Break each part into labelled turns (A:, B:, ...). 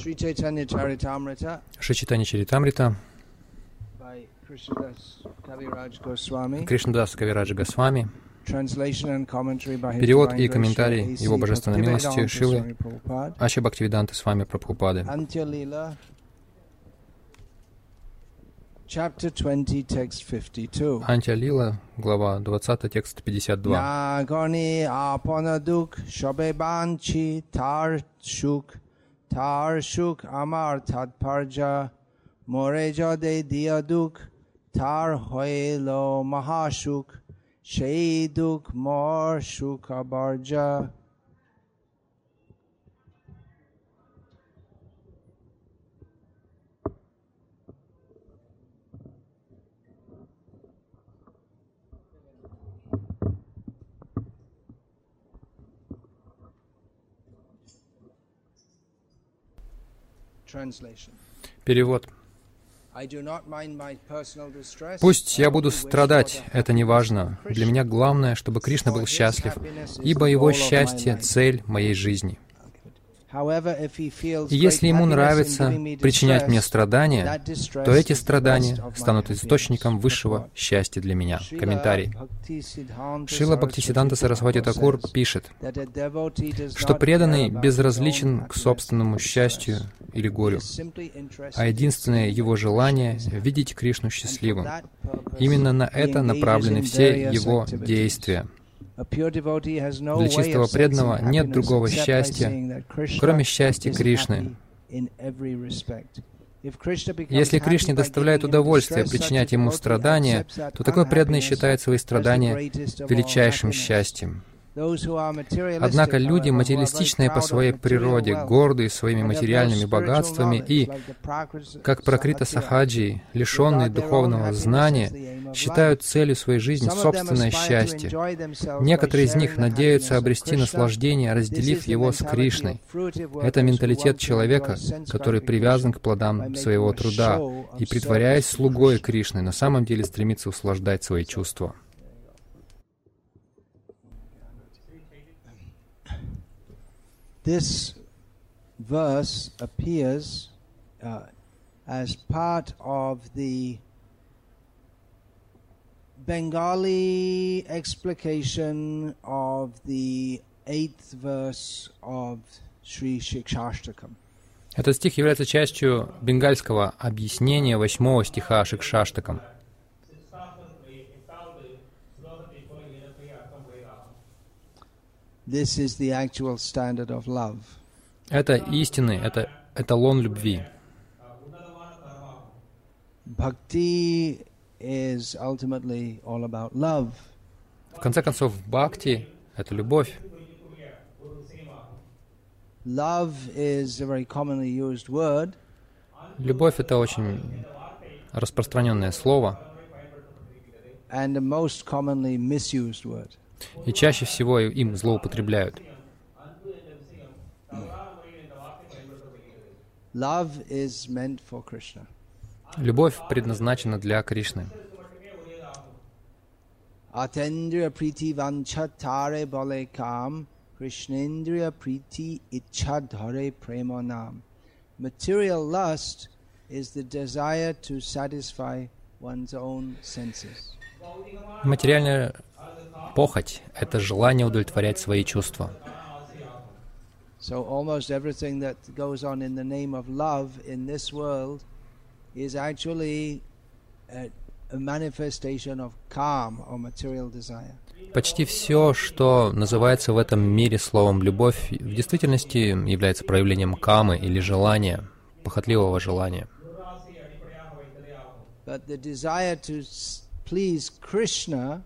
A: Charitamrita
B: Шичитани Чаритамрита. Кришнадас Кавираджа Госвами, Перевод и комментарий. Его Божественной милости Шилы. Ача Бхактивиданты с вами Прабхупады.
A: Antya Lila, chapter 20, text 52.
B: Антия Лила, глава 20, текст 52.
A: Nagani apanaduk shabe banchi tar shuk tar shuk amar tatparja moreja de diaduk tar hoelo mahashuk sheiduk mor shukabarja
B: Перевод. Пусть я буду страдать, это не важно. Для меня главное, чтобы Кришна был счастлив, ибо его счастье — цель моей жизни. И если ему нравится причинять мне страдания, то эти страдания станут источником высшего счастья для меня. Комментарий. Шила Бхактисиданта Сарасвати Такур пишет, что преданный безразличен к собственному счастью. Или горю, а единственное его желание видеть Кришну счастливым. Именно на это направлены все его действия. Для чистого преданного нет другого счастья, кроме счастья Кришны. Если Кришне доставляет удовольствие причинять ему страдания, то такой преданный считает свои страдания величайшим счастьем. Однако люди, материалистичные по своей природе, гордые своими материальными богатствами и, как Пракрита
A: Sahatya,
B: Сахаджи, лишенные духовного знания, считают целью своей жизни собственное счастье. Некоторые из них надеются обрести наслаждение, разделив его с Кришной. Это менталитет человека, который привязан к плодам своего труда и, притворяясь слугой. Кришны, на самом деле стремится услаждать свои чувства.
A: This verse appears uh, as part of the Bengali explication of the eighth verse of Sri Shikshashtakam.
B: Этот стих является частью бенгальского объяснения восьмого стиха Шикшаштакам.
A: This is the actual standard of love.
B: Это истинный, это эталон любви.
A: Bhakti is ultimately all about love.
B: В конце концов, бхакти — это любовь.
A: Love is a very commonly used word,
B: Любовь — это очень распространенное слово
A: and the most commonly misused word.
B: И чаще всего им злоупотребляют. Любовь предназначена для Кришны.
A: Priti vanchatare bale kam, Krishnendriya priti ichadhare prema nam. Material lust is the desire to satisfy one's own senses.
B: Материальная похоть — это желание удовлетворять свои чувства.
A: So almost everything that goes on in the name of love in this world is actually a, a manifestation of calm or material desire.
B: Почти все, что называется в этом мире словом «любовь», в действительности является проявлением камы или желания, похотливого желания.
A: But the desire to please Krishna,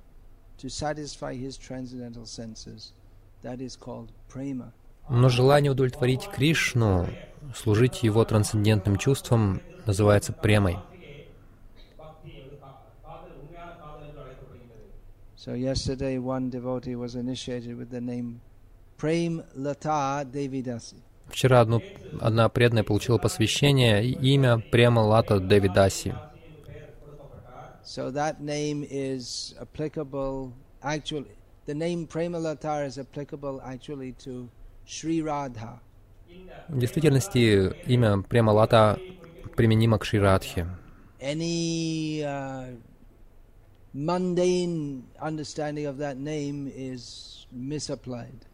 A: to satisfy his transcendental senses, that is called prema.
B: Но желание удовлетворить Кришну, служить Его трансцендентным чувствам, называется премой.
A: So yesterday one devotee was initiated with the name Prem Lata Devidasi.
B: Вчера одну, одна преданная получила посвящение и имя Према Лата Девидаси.
A: So that name is applicable actually the name Premalata is applicable actually to Sri Radha.
B: В действительности имя Премалата применимо к Шрирадхе.
A: Any uh, mundane understanding of that name is misapplied.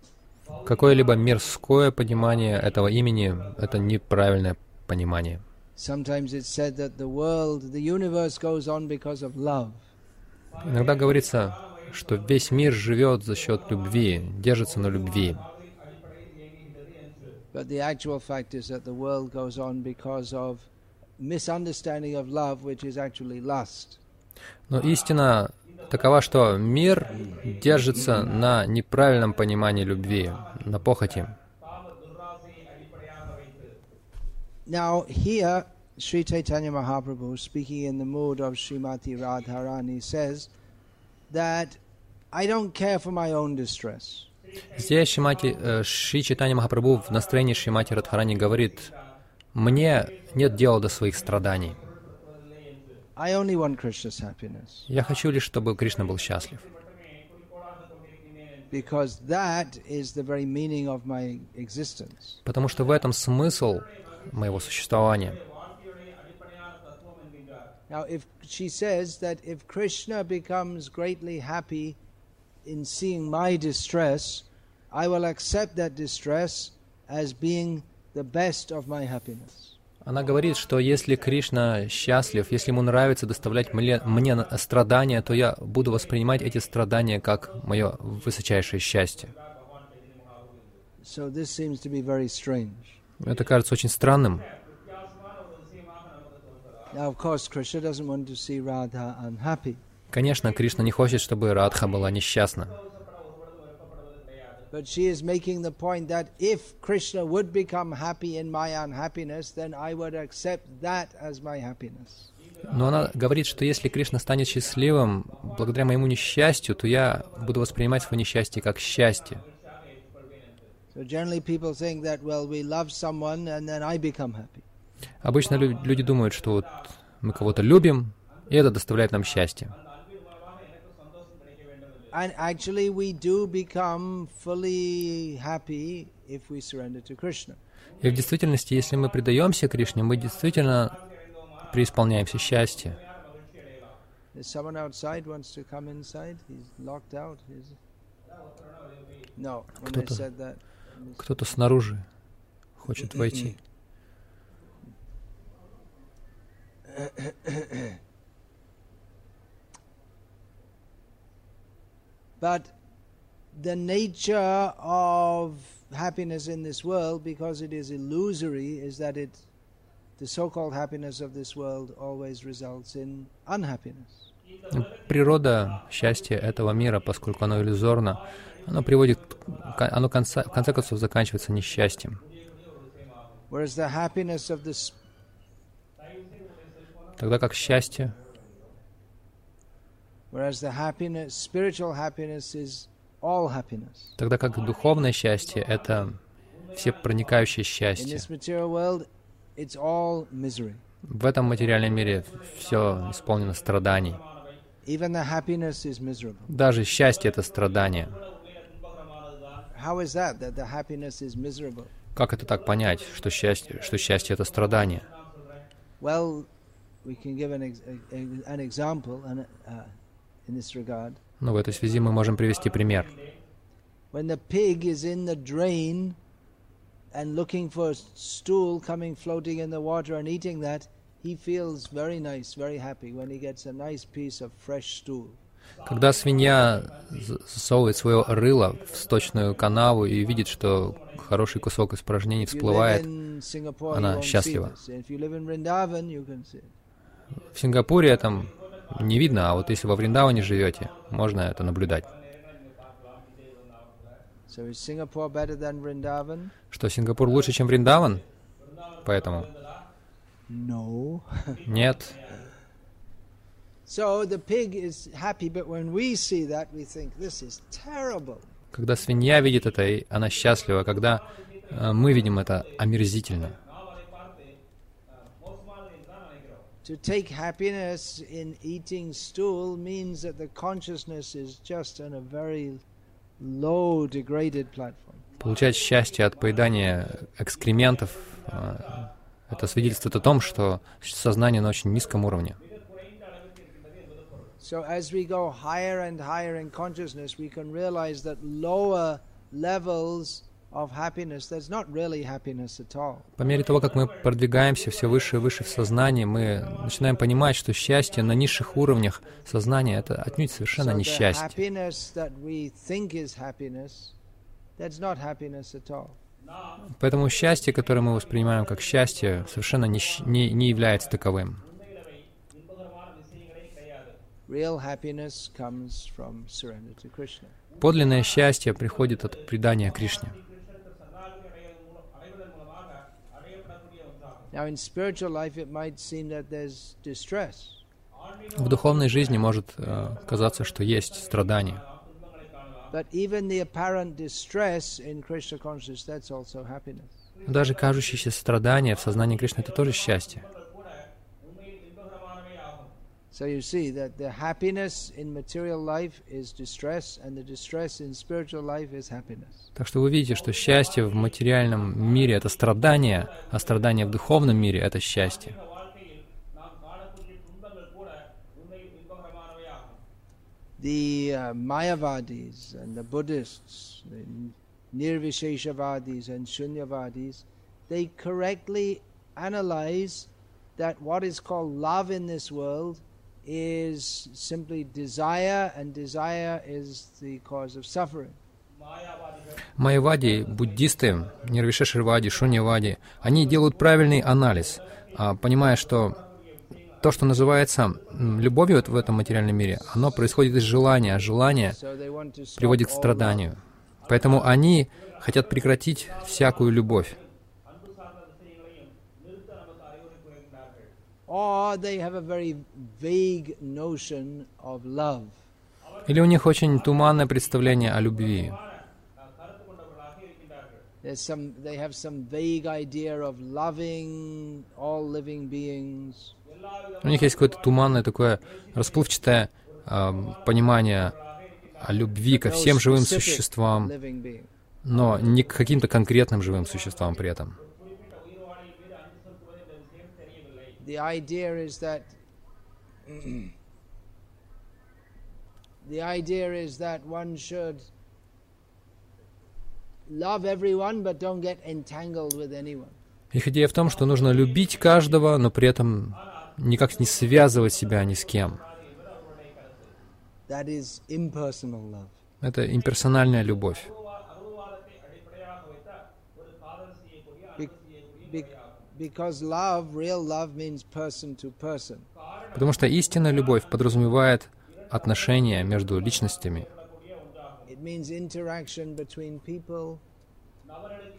B: Какое-либо мирское понимание этого имени — это неправильное понимание.
A: Sometimes it's said that the world, the universe goes on because of love.
B: Иногда говорится, что весь мир живет за счет любви, держится на любви.
A: But the actual fact is that the world goes on because of misunderstanding of love, which is actually lust.
B: Но истина такова, что мир держится на неправильном понимании любви, на похоти.
A: Now, here, Sri Chaitanya Mahaprabhu, speaking in the mood of Srimati Radharani, says that I don't care for my own distress.
B: Здесь Шимати, э, Шри Читани Махапрабху в настроении Шримати Радхарани говорит, «Мне нет дела до своих страданий. Я хочу лишь, чтобы Кришна был счастлив, потому что в этом смысл моего существования».
A: Now, if she says that if Krishna becomes greatly happy in seeing my distress, I will accept that distress as being the best of my happiness.
B: Она говорит, что если Кришна счастлив, если ему нравится доставлять мне, мне страдания, то я буду воспринимать эти страдания как мое высочайшее счастье.
A: So this seems to be very strange.
B: Это кажется очень странным. Конечно, Кришна не хочет, чтобы Радха была несчастна.
A: but she is making the point that if Krishna would become happy in my unhappiness, then I would accept that as my happiness.
B: Но она говорит, что если Кришна станет счастливым благодаря моему несчастью, то я буду воспринимать свое несчастье как счастье.
A: So generally, people think that well, we love someone and then I become happy.
B: Обычно лю- люди думают, что вот мы кого-то любим, и это доставляет нам счастье.
A: And actually, we do become fully happy if we surrender to Krishna.
B: И в действительности, если мы предаемся Кришне, мы действительно преисполняемся счастья. Кто-то. Кто-то снаружи хочет войти.
A: but the nature of happiness in this world, because it is illusory, is that it, the so-called happiness of this world, always results in unhappiness.
B: Природа счастья этого мира, поскольку оно иллюзорно, оно приводит, оно конца, в конце концов заканчивается несчастьем. Тогда как счастье, тогда как духовное счастье — это все проникающее счастье. В этом материальном мире все исполнено страданий. Даже счастье — это страдание. Как это так понять, что счастье, что счастье — это страдание?
A: Well, we can give an, ex- a- a- an example and, uh, in this regard.
B: Ну, в этой связи мы можем привести пример.
A: When the pig is in the drain and looking for a stool coming floating in the water and eating that, he feels very nice, very happy when he gets a nice piece of fresh stool.
B: Когда свинья засовывает свое рыло в сточную канаву и видит, что хороший кусок испражнений всплывает, она счастлива. в Сингапуре это не видно, а вот если во Вриндаване живете, можно это наблюдать. Что Сингапур лучше, чем Вриндаван? Поэтому нет. Когда свинья видит это, и она счастлива. Когда э, мы видим это омерзительно.
A: To take happiness in eating stool means that the consciousness is just on a very low, degraded platform.
B: Получать счастье от поедания экскрементов а, — это свидетельствует о том, что сознание на очень низком уровне.
A: So as we go higher and higher in consciousness, we can realize that lower levels of happiness, there's not really happiness at all.
B: По мере того, как мы продвигаемся все выше и выше в сознании, мы начинаем понимать, что счастье на низших уровнях сознания — это отнюдь совершенно не счастье.
A: happiness that we think is happiness, that's not happiness at all.
B: Поэтому счастье, которое мы воспринимаем как счастье, совершенно не, не, не является таковым.
A: Real happiness comes from surrender to Krishna.
B: Подлинное счастье приходит от предания Кришне. В духовной жизни может э, казаться, что есть страдания. Но даже кажущиеся страдания в сознании Кришны — это тоже счастье.
A: So you see that the happiness in material life is distress, and the distress in spiritual life is happiness.
B: Так что вы видите, что счастье в материальном мире — это страдание, а страдание в духовном мире — это счастье.
A: The uh, Mayavadis and the Buddhists, the Nirvisheshavadis and Shunyavadis, they correctly analyze that what is called love in this world is simply desire, and desire is the cause of suffering.
B: Майявади, буддисты, Нирвишеширвади, Шуньявади, они делают правильный анализ, а, понимая, что то, что называется любовью в этом материальном мире, оно происходит из желания, а желание приводит к страданию. Поэтому они хотят прекратить всякую любовь.
A: Or they have a very vague notion of love.
B: Или у них очень туманное представление о любви.
A: Some, they have some vague idea of loving all living beings.
B: У них есть какое-то туманное такое расплывчатое ам, понимание о любви ко всем живым существам, но не к каким-то конкретным живым существам при этом.
A: The idea is that the idea is that one should love everyone but don't get entangled with anyone.
B: Их идея в том, что нужно любить каждого, но при этом никак не связывать себя ни с кем.
A: That is impersonal love.
B: Это имперсональная любовь.
A: Be- be- because love, real love, means person to person.
B: Потому что истинная любовь подразумевает отношения между личностями.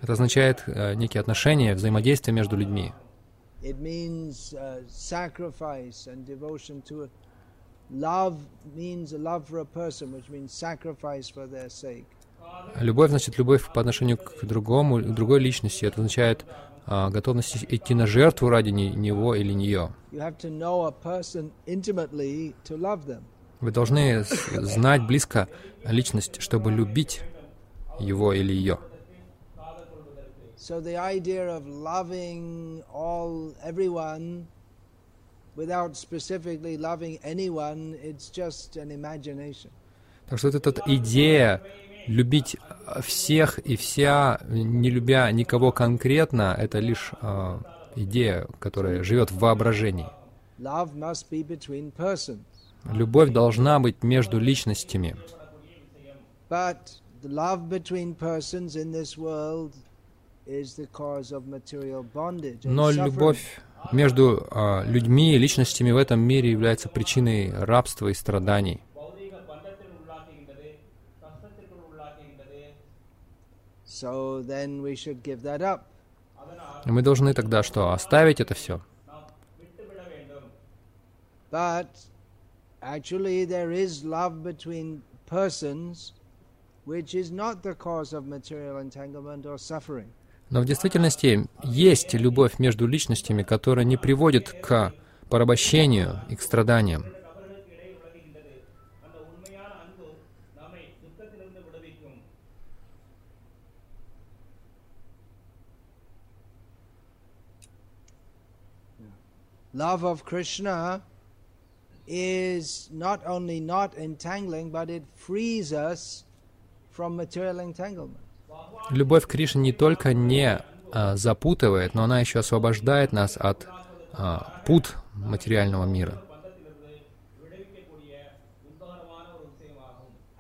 B: Это означает э, некие отношения, взаимодействие между людьми.
A: Sake.
B: Любовь значит любовь по отношению к другому, к другой личности. Это означает а, готовность идти на жертву ради не- него или нее. Вы должны знать близко личность, чтобы любить его или ее.
A: So the idea of loving all everyone without specifically loving anyone, it's just an imagination.
B: Так что вот эта идея любить всех и вся, не любя никого конкретно, это лишь а, идея, которая живет в воображении. Любовь должна быть между личностями. Но любовь между а, людьми и личностями в этом мире является причиной рабства и страданий.
A: So then we should give that up.
B: И мы должны тогда что? Оставить это все?
A: But actually, there is love between persons which is not the cause of material entanglement or suffering.
B: Но в действительности есть любовь между личностями, которая не приводит к порабощению и к страданиям.
A: love of Krishna is not only not entangling, but it frees us from material entanglement.
B: Любовь к Кришне не только не а, запутывает, но она еще освобождает нас от а, пут материального мира.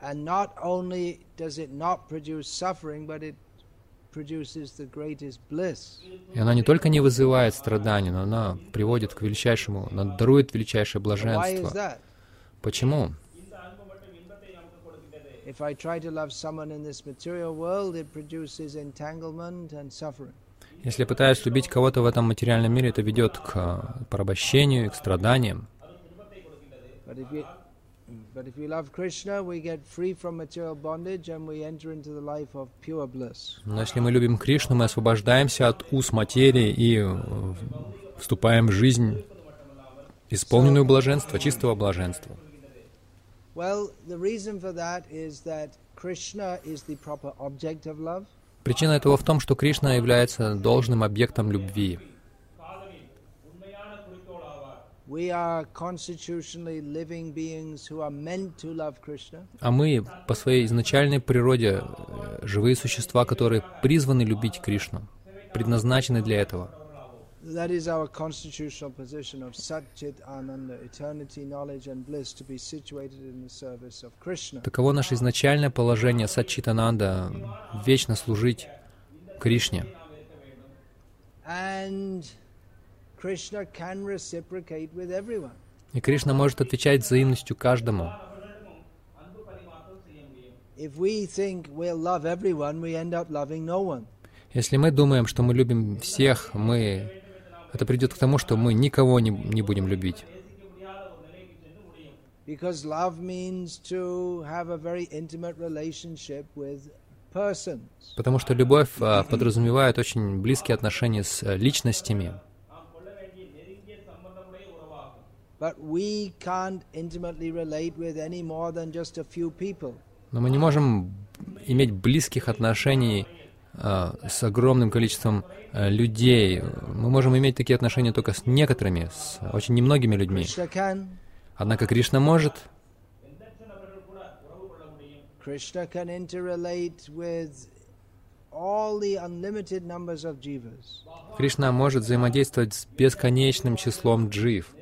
A: And not only does it not produce suffering, but it
B: И она не только не вызывает страдания, но она приводит к величайшему, она дарует величайшее блаженство. Почему? Если пытаюсь любить кого-то в этом материальном мире, это ведет к порабощению к страданиям.
A: But if you love Krishna, we get free from material bondage and we enter into the life of pure bliss.
B: Но если мы любим Кришну, мы освобождаемся от уз материи и э, вступаем в жизнь, исполненную блаженства, чистого блаженства.
A: Well, the reason for that is that Krishna is the proper object of love.
B: Причина этого в том, что Кришна является должным объектом любви.
A: We are constitutionally living beings who are meant to love Krishna.
B: А мы по своей изначальной природе э, живые существа, которые призваны любить Кришну, предназначены для этого.
A: That is our constitutional position of Satchit Ananda, eternity, knowledge and bliss to be situated in the service of Krishna.
B: Таково наше изначальное положение Сачитананда — вечно служить Кришне.
A: And Krishna can reciprocate with everyone.
B: И Кришна может отвечать взаимностью каждому. Если мы думаем, что мы любим всех, мы... это придет к тому, что мы никого не, не будем любить.
A: Because love means to have a very intimate relationship with persons.
B: Потому что любовь а, подразумевает очень близкие отношения с э, личностями.
A: But we can't intimately relate with any more than just a few people.
B: Но мы не можем иметь близких отношений а, с огромным количеством а, людей. Мы можем иметь такие отношения только с некоторыми, с очень немногими людьми. Однако Кришна может.
A: Krishna can interrelate with.
B: Кришна может взаимодействовать с бесконечным числом джив.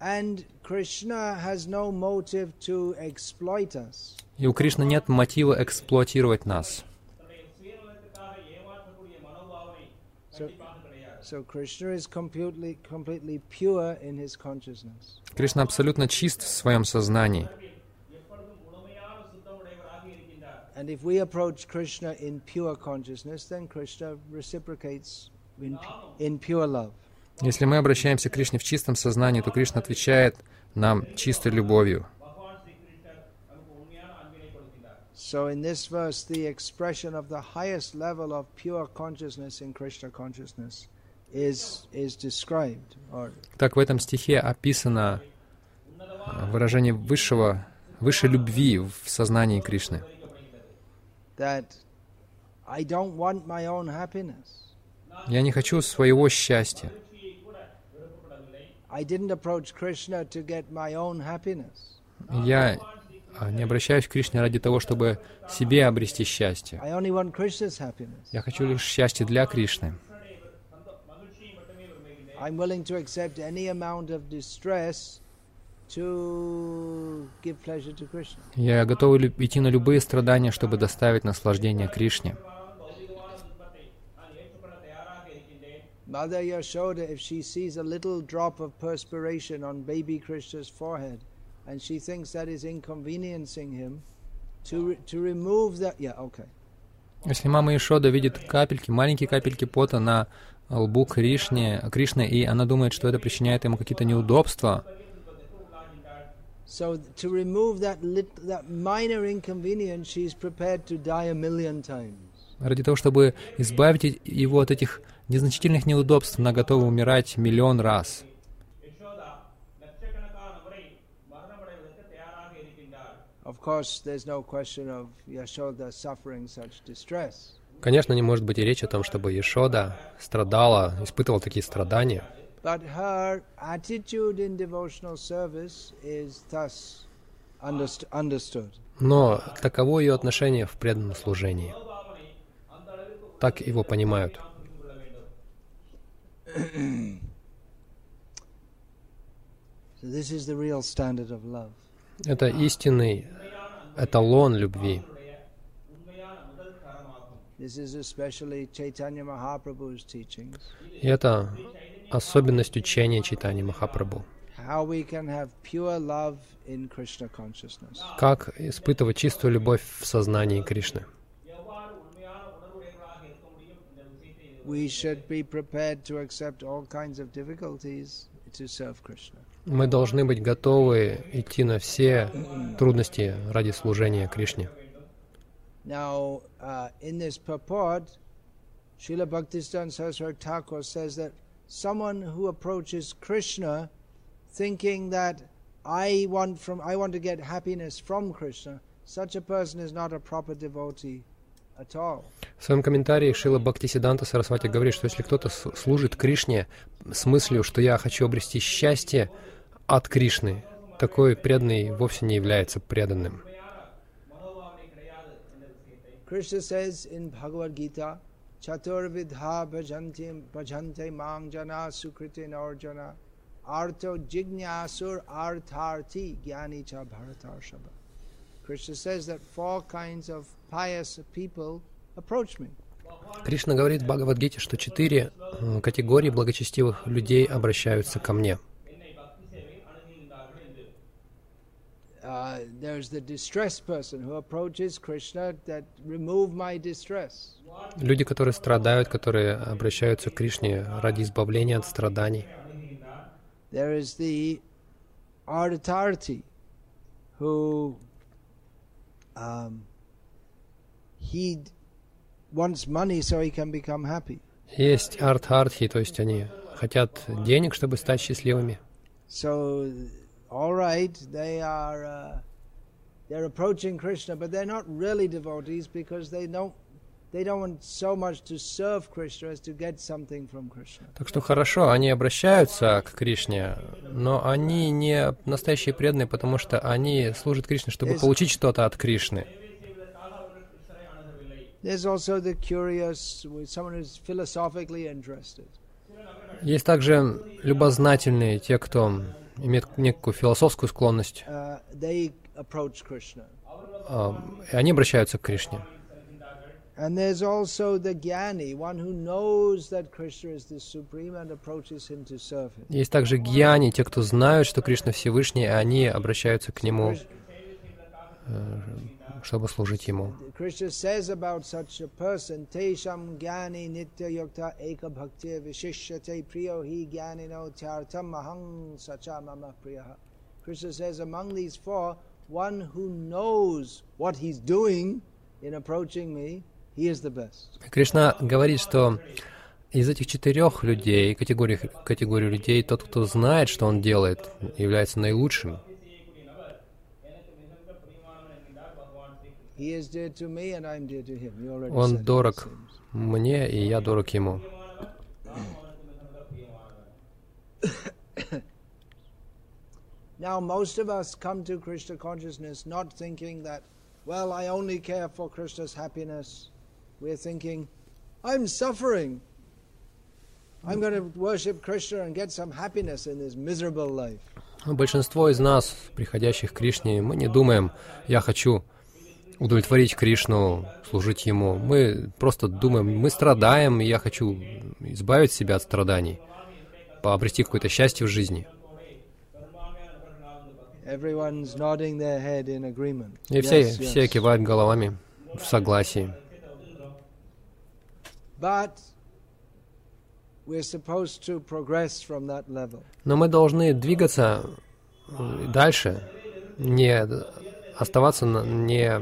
A: And Krishna has no motive to exploit us.
B: И у Кришны нет мотива эксплуатировать нас.
A: So, so Krishna is completely, completely pure in his consciousness.
B: Кришна абсолютно чист в своем сознании.
A: And if we approach Krishna in pure consciousness, then Krishna reciprocates in, pu- in pure love.
B: Если мы обращаемся к Кришне в чистом сознании, то Кришна отвечает нам чистой любовью.
A: So in this verse, the expression of the highest level of pure consciousness in Krishna consciousness is, is described. Or
B: Так в этом стихе описано а, выражение высшего, высшей любви в сознании Кришны.
A: that I don't want my own happiness.
B: Я не хочу своего счастья.
A: I didn't approach Krishna to get my own happiness.
B: Я не обращаюсь к Кришне ради того, чтобы себе обрести счастье. Я хочу лишь счастья для Кришны.
A: I'm willing to accept any amount of distress to give pleasure to Krishna.
B: Я готов идти на любые страдания, чтобы доставить наслаждение Кришне.
A: Mother Yashoda, if she sees a little drop of perspiration on baby Krishna's forehead, and she thinks that is inconveniencing him, to re- to remove that, yeah, okay.
B: Если мама Ишода видит капельки, маленькие капельки пота на лбу Кришне, Кришны, и она думает, что это причиняет ему какие-то неудобства,
A: So to remove that lit, that minor inconvenience, she's prepared to die a million times.
B: ради того, чтобы избавить его от этих незначительных неудобств, она готова умирать миллион раз. Конечно, не может быть и речи о том, чтобы Ешода страдала, испытывала такие страдания. Но таково ее отношение в преданном служении. Так его понимают.
A: So this is the real standard of love.
B: Это истинный эталон любви. И это особенность учения читания Махапрабху. Как испытывать чистую любовь в сознании Кришны. Мы должны быть готовы идти на все трудности ради служения Кришне.
A: Now, uh, in this purport, Srila Bhaktisiddhanta Saraswati Thakur says that someone who approaches Krishna thinking that I want from I want to get happiness from Krishna, such a person is not a proper devotee at all.
B: В своем комментарии Шила Бхактисиданта Сарасвати говорит, что если кто-то служит Кришне с мыслью, что я хочу обрести счастье от Кришны, такой преданный вовсе не является преданным.
A: Krishna.
B: Кришна говорит в Бхагавадгите, что четыре э, категории благочестивых людей обращаются ко мне.
A: Uh, there's the distressed person who approaches Krishna that remove my distress.
B: Люди, которые страдают, которые обращаются к Кришне ради избавления от страданий.
A: There is the artatarti who um, he wants money so he can become happy.
B: Есть арт-артхи, то есть они хотят денег, чтобы стать счастливыми.
A: So, all right, they are uh, they're approaching Krishna, but they're not really devotees because they don't
B: Так что хорошо, они обращаются к Кришне, но они не настоящие преданные, потому что они служат Кришне, чтобы получить что-то от Кришны. Есть также любознательные, те, кто имеет некую философскую склонность,
A: Uh,
B: а, они обращаются к Кришне.
A: And there's also the Gyani, one who knows that Krishna is the Supreme and approaches him to serve him.
B: Есть также гьяни, те, кто знают, что Кришна Всевышний, и они обращаются к Нему, э, чтобы служить Ему.
A: Krishna says about such a person, Tesham Gyani Nitya Yukta Eka Bhakti Vishishyate Priyo Hi Gyanino Tyartam Mahang Sacha Mama Priyaha. Krishna says among these four, one who knows what he's doing in approaching me,
B: Кришна говорит, что из этих четырех людей, категорий, категории людей, тот, кто знает, что он делает, является наилучшим. Он дорог мне, и я дорог ему.
A: Now, most of us come to Krishna consciousness not thinking that, well, I only care for Krishna's happiness. We're thinking, I'm suffering. I'm going to worship Krishna and get some happiness in this miserable life.
B: Большинство из нас, приходящих к Кришне, мы не думаем, я хочу удовлетворить Кришну, служить Ему. Мы просто думаем, мы страдаем, и я хочу избавить себя от страданий, пообрести какое-то счастье в жизни. И все, все кивают головами в согласии.
A: But we're supposed to progress from that level.
B: Но мы должны двигаться э, дальше, не оставаться, на- не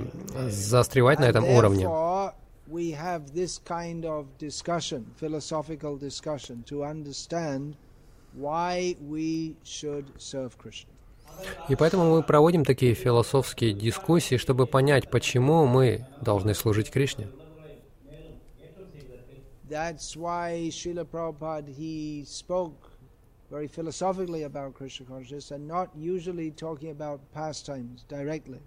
B: застревать на этом уровне.
A: therefore, we have this kind of discussion, philosophical discussion, to understand why we should serve Krishna.
B: И поэтому мы проводим такие философские дискуссии, чтобы понять, почему мы должны служить Кришне.
A: That's why Srila Prabhupada he spoke very philosophically about Krishna consciousness and not usually talking about pastimes directly.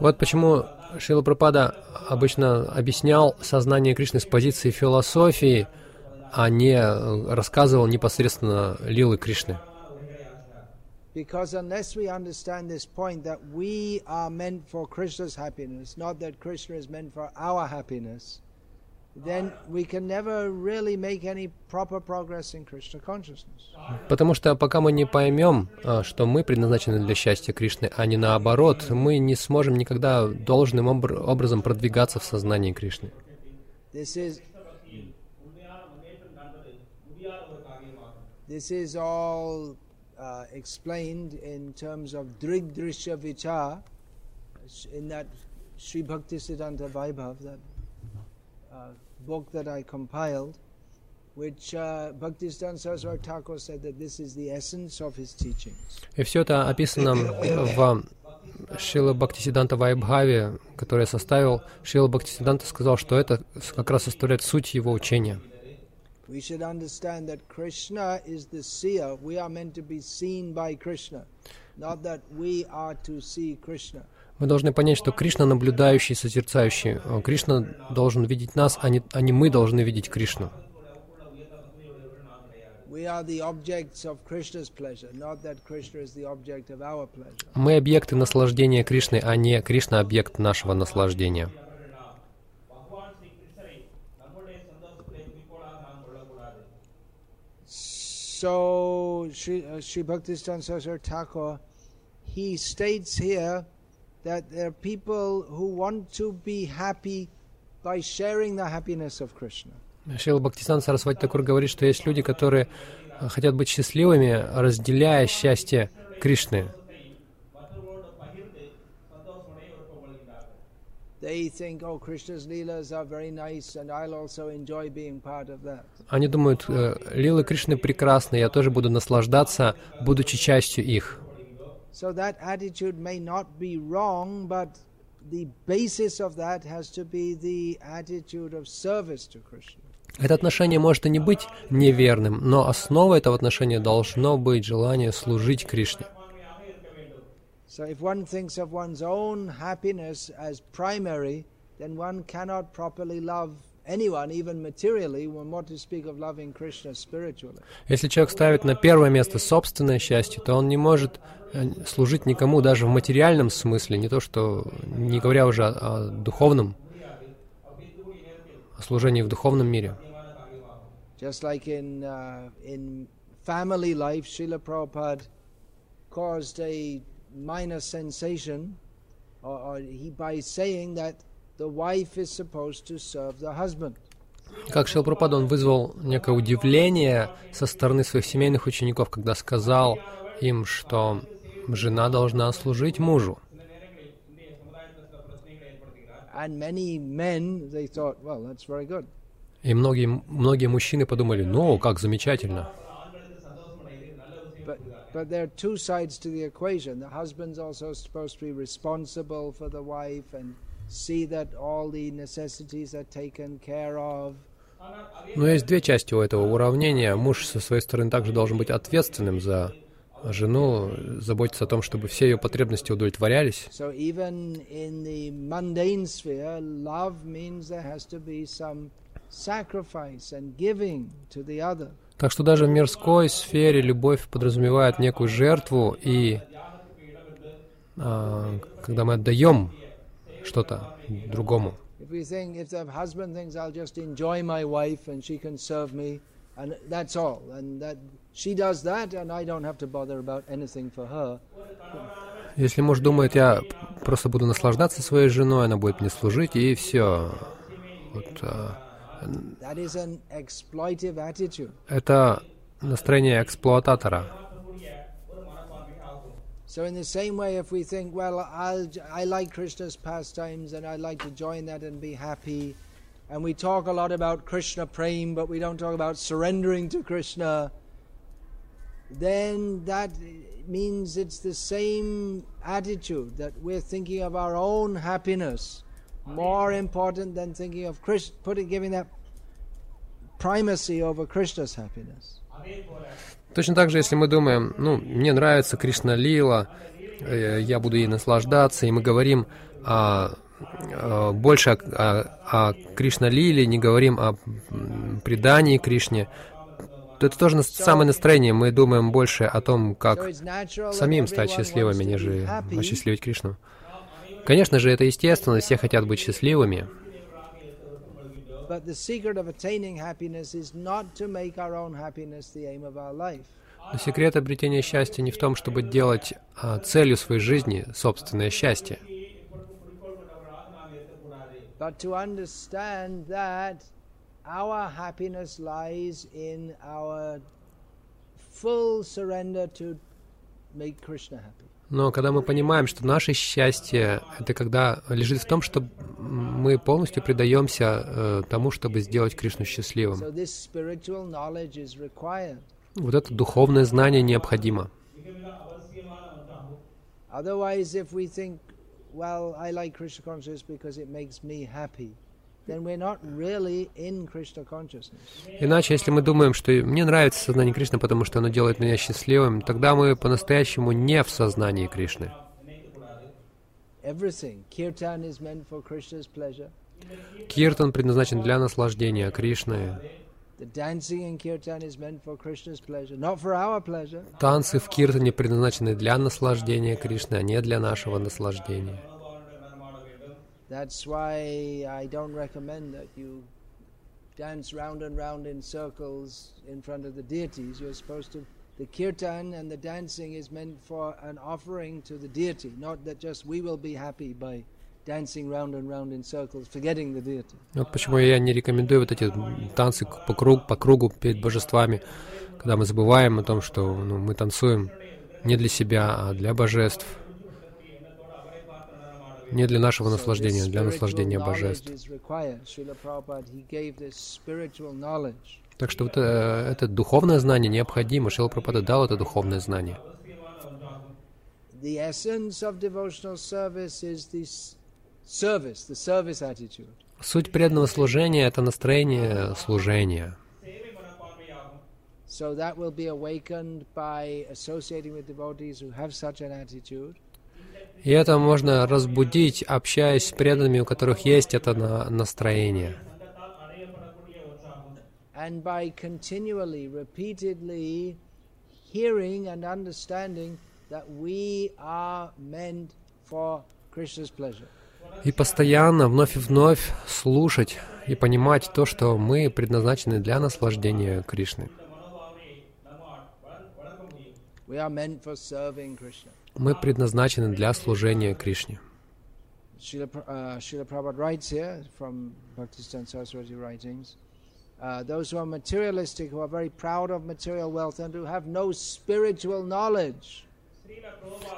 B: Вот почему Шила Прабхупада обычно объяснял сознание Кришны с позиции философии, а не э, рассказывал непосредственно лилы Кришны.
A: Because unless we understand this point that we are meant for Krishna's happiness, not that Krishna is meant for our happiness,
B: Потому что пока мы не поймем, а, что мы предназначены для счастья Кришны, а не наоборот, мы не сможем никогда должным обр- образом продвигаться в сознании Кришны.
A: This is this is all uh, explained in terms of Drig Drishya Vichar in that Sri Bhakti Siddhanta Vaibhav, that uh, book that I compiled, which uh, Bhaktisiddhanta Saraswati Thakur said that this is the essence of his teachings.
B: И все это описано в Шила Бхактисиданта Вайбхаве, который я составил. Шила Бхактисиданта сказал, что это как раз составляет суть его учения.
A: We should understand that Krishna
B: Мы должны понять, что Кришна наблюдающий, созерцающий. Э, Кришна должен видеть нас, а не, а не мы должны видеть Кришну. Мы объекты наслаждения Кришны, а не Кришна объект нашего наслаждения.
A: So, Sri, uh, Sri Saraswati Thakur, he states here that there are people who want to be happy by sharing the happiness of Krishna.
B: Шрила Бхактисан Сарасвати Такур говорит, что есть люди, которые э, хотят быть счастливыми, разделяя счастье Кришны.
A: Oh.
B: Они думают, э, лилы Кришны прекрасны, я тоже буду наслаждаться, будучи частью их.
A: So that attitude may not be wrong, but the basis of that has to be the attitude of service to Krishna.
B: Это отношение может и не быть неверным, но основой этого отношения должно быть желание служить Кришне.
A: So if one thinks of one's own happiness as primary, then one cannot properly love anyone, even materially, when what to speak of loving Krishna spiritually.
B: Если человек ставит на первое место собственное счастье, то он не может э, служить никому даже в материальном смысле, не то что, не говоря уже о, о духовном, о служении в духовном мире.
A: Just like in, uh, in family life, Srila Prabhupada caused a minor sensation or, or he, by saying that the wife is supposed to serve the husband.
B: Как Шилпрапад, он вызвал некое удивление со стороны своих семейных учеников, когда сказал им, что жена должна служить мужу. И многие, многие мужчины подумали, ну, как замечательно.
A: But, but there are two sides to the equation. The husband's also supposed to be responsible for the wife and see that all the necessities are taken care of.
B: Но есть две части у этого уравнения. Муж со своей стороны также должен быть ответственным за жену, заботиться о том, чтобы все ее потребности удовлетворялись. Так что даже в мирской сфере любовь подразумевает некую жертву, и а, когда мы отдаем что-то другому.
A: If we think, if the husband thinks I'll just enjoy my wife and she can serve me, and that's all, and that she does that, and I don't have to bother about anything for her.
B: Если муж думает, я просто буду наслаждаться своей женой, она будет мне служить, и все. Вот, а, это настроение эксплуататора.
A: So in the same way, if we think, well, I'll, j- I like Krishna's pastimes and I'd like to join that and be happy, and we talk a lot about Krishna praying, but we don't talk about surrendering to Krishna, then that means it's the same attitude that we're thinking of our own happiness more important than thinking of Krishna, putting, giving that primacy over Krishna's happiness.
B: Точно так же, если мы думаем, ну, мне нравится Кришна Лила, э, я буду ей наслаждаться, и мы говорим о, о- больше о, о, о Кришна Лиле, не говорим о предании Кришне, то это тоже самое настроение. Мы думаем больше о том, как самим стать счастливыми, нежели осчастливить Кришну. Конечно же, это естественно, все хотят быть счастливыми, но секрет обретения счастья не в том, чтобы делать а, целью своей жизни собственное счастье,
A: but to understand that our happiness lies in our full surrender to make Krishna happy.
B: Но когда мы понимаем, что наше счастье — это когда лежит в том, что мы полностью предаемся э, тому, чтобы сделать Кришну счастливым. Вот это духовное знание необходимо.
A: Otherwise, if we think, well, I like Krishna consciousness because it makes me happy.
B: Иначе, если мы думаем, что мне нравится сознание Кришны, потому что оно делает меня счастливым, тогда мы по-настоящему не в сознании Кришны. Киртан предназначен для наслаждения Кришны.
A: The dancing in kirtan is meant for Krishna's pleasure, not for our pleasure.
B: Танцы в Киртане предназначены для наслаждения Кришны, а не для нашего наслаждения.
A: That's why I don't recommend that you dance round and round in circles in front of the deities. You're supposed to. The kirtan and the dancing is meant for an offering to the deity, not that just we will be happy by dancing round and round in circles, forgetting the deity.
B: Вот почему я не рекомендую вот эти танцы по кругу, по кругу перед божествами, когда мы забываем о том, что ну, мы танцуем не для себя, а для божеств. Не для нашего наслаждения, а для наслаждения божеств. Так что вот э, это духовное знание необходимо. Шила Прабхупада дал это духовное знание.
A: The essence of devotional service is this
B: Суть преданного служения — это настроение служения. И это можно разбудить, общаясь с преданными, у которых есть это на- настроение.
A: And by continually, repeatedly hearing and understanding that we are meant for Krishna's pleasure.
B: И постоянно, вновь и вновь слушать и понимать то, что мы предназначены для наслаждения Кришны. Мы предназначены для служения Кришне.
A: Uh, Srila Prabhupada writes here from Bhaktisiddhanta Saraswati writings, uh, those who are materialistic, who are very proud of material wealth and who have no spiritual knowledge,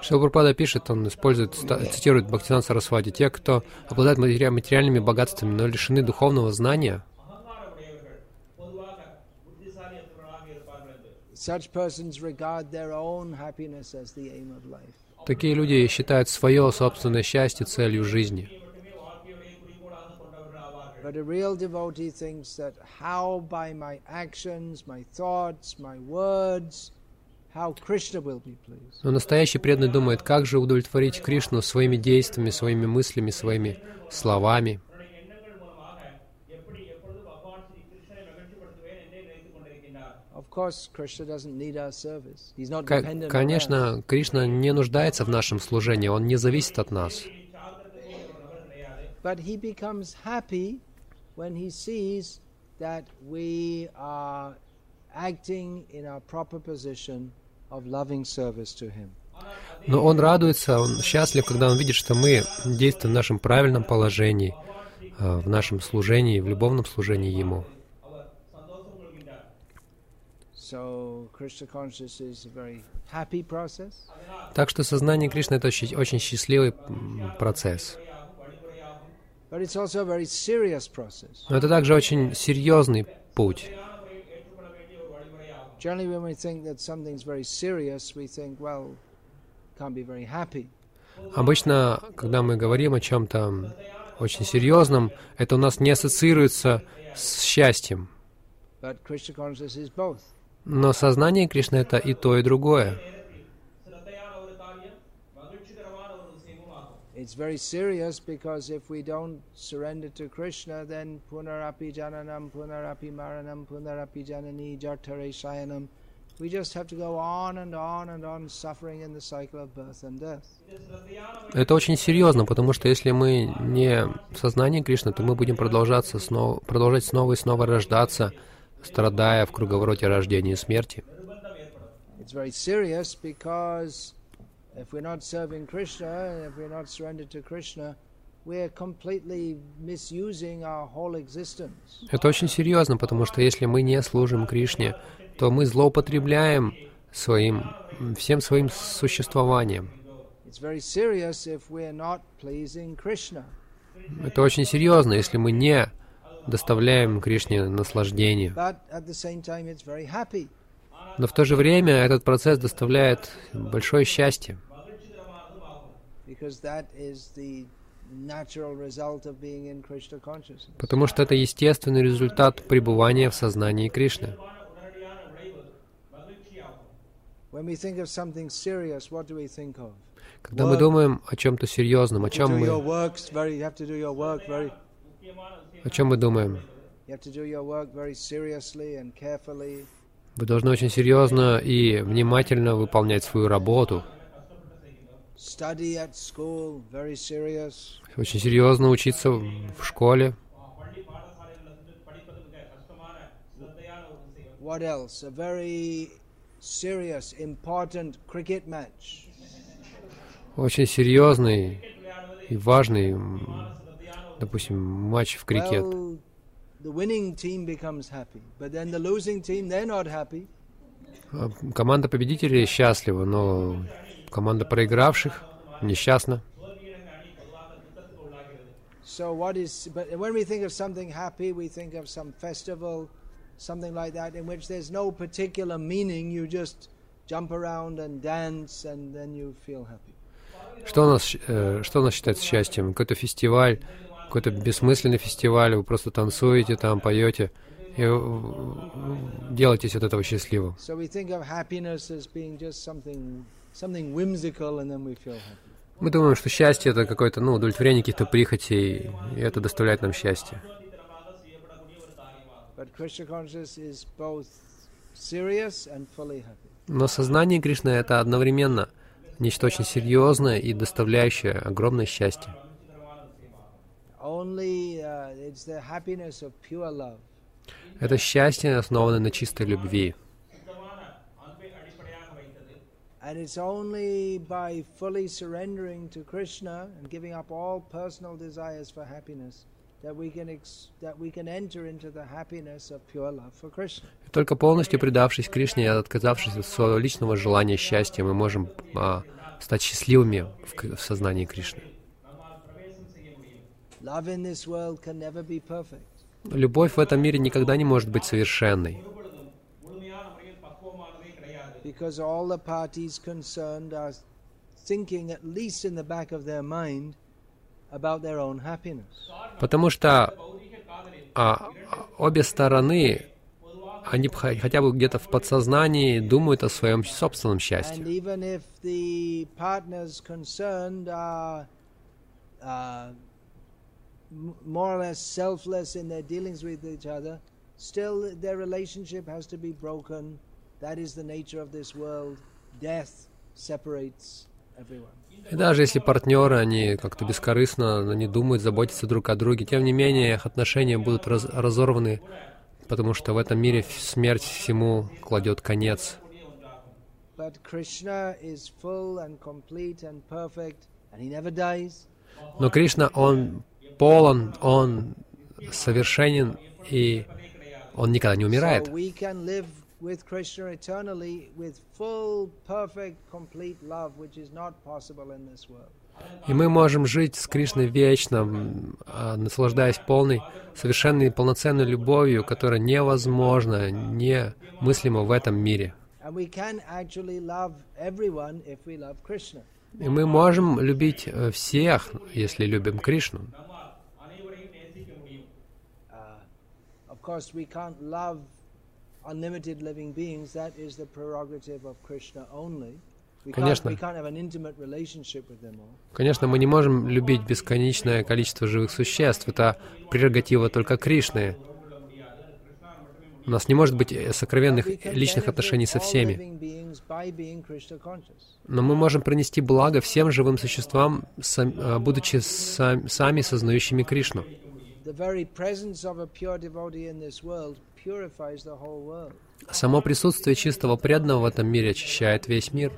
B: Шилпрапада пишет, он использует, цитирует Бхактинан Сарасвати, те, кто обладает матери- материальными богатствами, но лишены духовного знания, такие люди считают свое собственное счастье целью жизни. Но настоящий преданный думает, как же удовлетворить Кришну своими действиями, своими мыслями, своими словами. Конечно, Кришна не нуждается в нашем служении, он не зависит от нас.
A: But he becomes happy when he sees that we are acting in our proper position
B: Но он радуется, он счастлив, когда он видит, что мы действуем в нашем правильном положении, э, в нашем служении, в любовном служении Ему. Так что сознание Кришны — это очень, очень счастливый процесс. Но это также очень серьезный путь.
A: Generally, when we think that something's very serious, we think, well, can't be very happy.
B: Обычно, когда мы говорим о чем-то очень серьезном, это у нас не ассоциируется с счастьем. Но сознание Кришны — это и то, и другое.
A: It's very serious because if we don't surrender to Krishna, then punarapi jananam, punarapi maranam, punarapi janani, jartare shayanam. We just have to go on and on and on suffering in the cycle of birth and death.
B: Это очень серьезно, потому что если мы не в сознании Кришны, то мы будем продолжаться снова, продолжать снова и снова рождаться, страдая в круговороте рождения и смерти.
A: It's very serious because if we're not serving Krishna, if we're not surrendered to Krishna.
B: Это очень серьезно, потому что если мы не служим Кришне, то мы злоупотребляем своим, всем своим существованием. Это очень серьезно, если мы не доставляем Кришне наслаждение. Но в то же время этот процесс доставляет большое счастье, потому что это естественный результат пребывания в сознании Кришны. Когда мы думаем о чем-то серьезном, о чем мы, о чем мы думаем? Вы должны очень серьезно и внимательно выполнять свою работу, очень серьезно учиться в школе.
A: What else? A very serious, important cricket match.
B: Очень серьезный и важный, допустим, матч в крикет.
A: Well, winning team becomes happy, but then the losing team, they're not happy.
B: А Команда победителей счастлива, но команда проигравших несчастна.
A: So what is? But when we think of something happy, we think of some festival, something like that, in which there's no particular meaning. You just jump around and dance, and then you feel happy.
B: Что у нас, щ- э, что у нас считается счастьем? Какой-то фестиваль, какой-то бессмысленный фестиваль, вы просто танцуете там, поете, и делаетесь от этого счастливым. Мы думаем, что счастье это какое-то, ну, удовлетворение каких-то прихотей, и это доставляет нам счастье. Но сознание Кришны это одновременно нечто очень серьезное и доставляющее огромное счастье.
A: Only uh, it's the happiness of pure love.
B: Это счастье, основанное на чистой любви.
A: And it's only by fully surrendering to Krishna and giving up all personal desires for happiness that we can ex- that we can enter into the happiness of pure love for Krishna.
B: И только полностью предавшись Кришне и отказавшись от своего личного желания счастья, мы можем а, стать счастливыми в, в сознании Кришны.
A: Love in this world can never be perfect.
B: Любовь в этом мире никогда не может быть совершенной, потому что а, обе стороны, они хотя бы где-то в подсознании думают о своем собственном счастье
A: if the partners concerned are uh, m- more or less selfless in their dealings with each other, still their relationship has to be broken. That is the nature of this world. Death separates everyone.
B: И даже если партнеры, они как-то бескорыстно, они думают, заботятся друг о друге, тем не менее их отношения будут раз- разорваны, потому что в этом мире смерть всему кладет конец. Но Кришна, Он полон, Он совершенен, и Он никогда не умирает. И мы можем жить с Кришной вечно, а, наслаждаясь полной, совершенной, полноценной любовью, которая невозможна, немыслима в этом мире. И мы можем любить э, всех, если любим Кришну.
A: Uh, of course, we can't love unlimited living beings, that is the prerogative of Krishna only.
B: Конечно. Конечно, мы не можем любить бесконечное количество живых существ. Это прерогатива только Кришны. У нас не может быть э, сокровенных личных отношений со всеми. Но мы можем принести благо всем живым существам, а, будучи сам- сами сознающими Кришну.
A: The very presence of a pure devotee in this world purifies the whole world.
B: Само присутствие чистого преданного в этом мире очищает весь мир.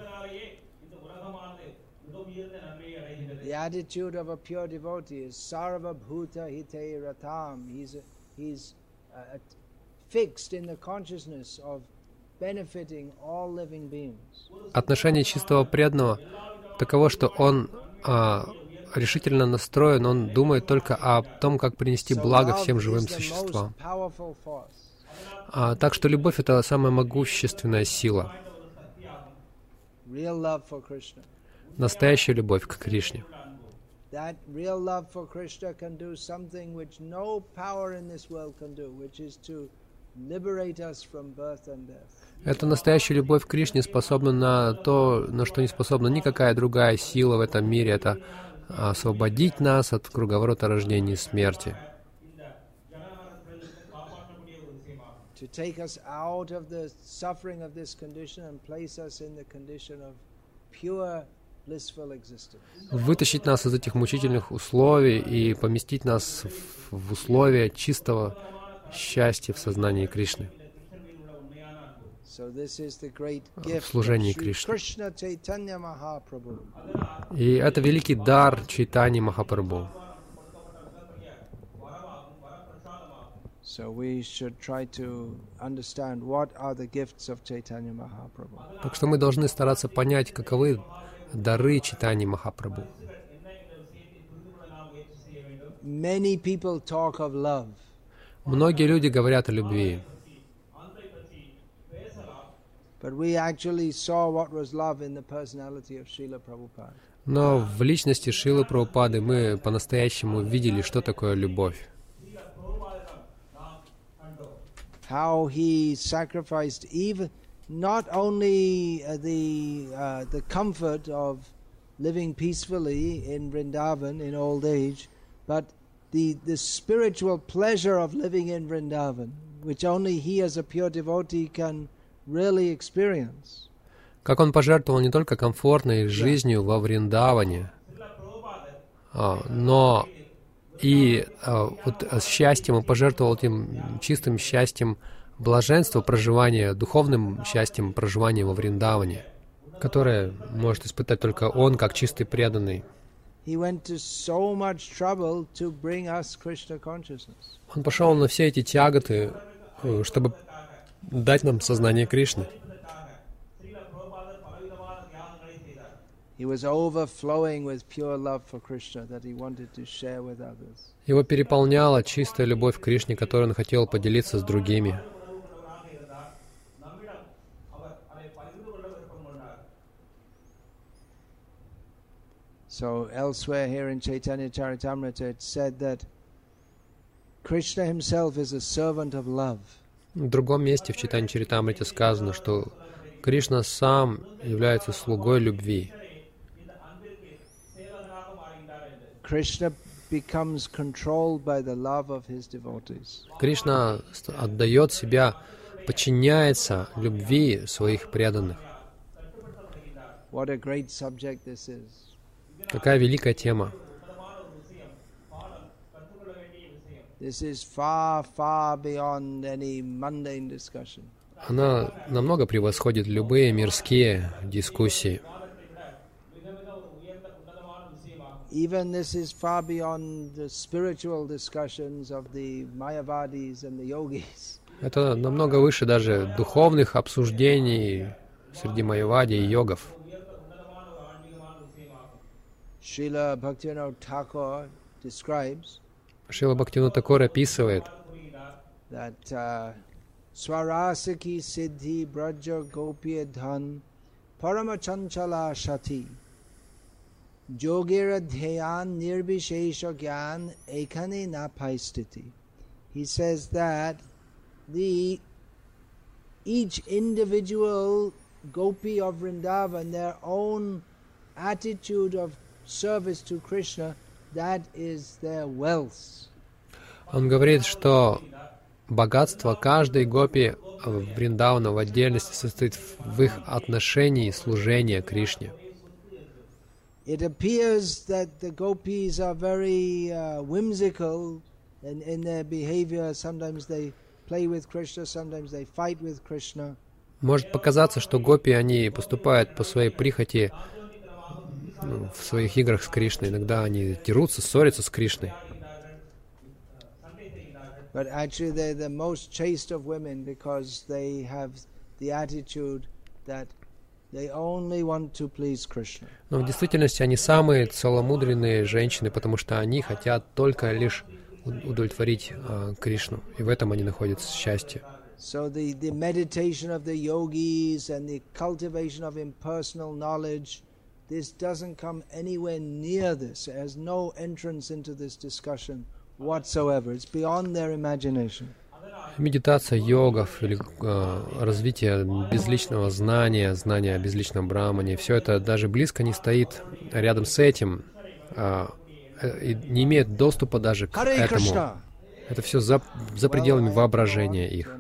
A: The attitude of a pure devotee is sarva bhuta hite ratam. He's, he's uh, at- fixed in the consciousness of benefiting all living beings.
B: Отношение чистого преданного таково, что он а, решительно настроен, он думает только о том, как принести благо всем живым существам. А, так что любовь — это самая могущественная сила, настоящая любовь к Кришне.
A: That real love for Krishna can do something which no power in this world can do, which is to liberate us from birth and death.
B: Эта настоящая любовь к Кришне способна на то, на что не способна никакая другая сила в этом мире. Это освободить нас от круговорота рождения и смерти.
A: To take us out of the suffering of this condition and place us in the condition of pure blissful existence.
B: Вытащить нас из этих мучительных условий и поместить нас в условия чистого счастья в сознании Кришны.
A: Of
B: служении
A: Mahaprabhu.
B: И это великий дар Чайтани Махапрабху. Так что мы должны стараться понять, каковы дары Чайтани Махапрабху. Многие люди говорят о любви,
A: we actually saw what was love in the personality of Srila Prabhupada.
B: но в личности Шилы Прабхупады мы по-настоящему видели, что такое любовь.
A: How he sacrificed even not only uh, the uh, the comfort of living peacefully in Vrindavan in old age, but the the spiritual pleasure of living in Vrindavan, which only he as a pure devotee can really experience.
B: Как он пожертвовал не только комфортной жизнью во Вриндаване, а, но и а, вот а, счастьем он пожертвовал этим чистым счастьем блаженства проживания, духовным счастьем проживания во Вриндаване, которое может испытать только он, как чистый преданный. Он пошел на все эти тяготы, э, чтобы дать нам сознание Кришны. Его переполняла чистая любовь к Кришне, которую он хотел поделиться с другими.
A: So elsewhere here in Chaitanya Charitamrita it said that Krishna himself is a servant of love.
B: В другом месте в Читании Чаритамрите сказано, что Кришна сам является слугой любви. Кришна отдает себя, подчиняется любви своих преданных. Какая великая тема.
A: This is far, far beyond any mundane discussion.
B: Она намного превосходит любые мирские дискуссии.
A: Even this is far beyond the spiritual discussions of the Mayavadis and the yogis.
B: Это намного выше даже духовных обсуждений среди майявади и йогов.
A: Srila Bhaktivinoda Thakur describes
B: Шила Бхактивина Такор описывает,
A: that uh, Swarasaki Siddhi Braja Gopya Dhan Paramachanchala Shati Jogera Dhyan Nirbishesha Gyan Ekane Napaistiti. He says that the each individual gopi of Vrindavan, their own attitude of service to Krishna,
B: Он говорит, что богатство каждой гопи Вриндауна в отдельности состоит в их отношении служения Кришне.
A: It appears that the gopis are very uh, whimsical in, in their behavior. Sometimes they play with Krishna, sometimes they fight with Krishna.
B: Может показаться, что гопи, они поступают по своей прихоти в своих играх с Кришной. Иногда они дерутся, ссорятся с Кришной.
A: But actually, they're the most chaste of women because they have the attitude that they only want to please Krishna.
B: Но в действительности они самые целомудренные женщины, потому что они хотят только лишь удовлетворить а, Кришну. И в этом они находят счастье.
A: So the, the meditation of the yogis and the cultivation of impersonal knowledge, this doesn't come anywhere near this. It has no entrance into this discussion whatsoever. It's beyond their imagination.
B: Медитация йогов или а, развитие безличного знания, знания о безличном брамане, все это даже близко не стоит рядом с этим, а, э, и не имеет доступа даже к этому. Это все за, за пределами воображения их.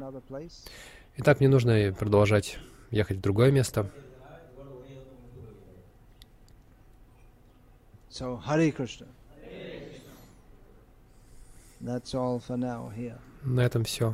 B: Итак, мне нужно продолжать ехать в другое место.
A: So, Hare Krishna. That's all for now here.
B: На этом все.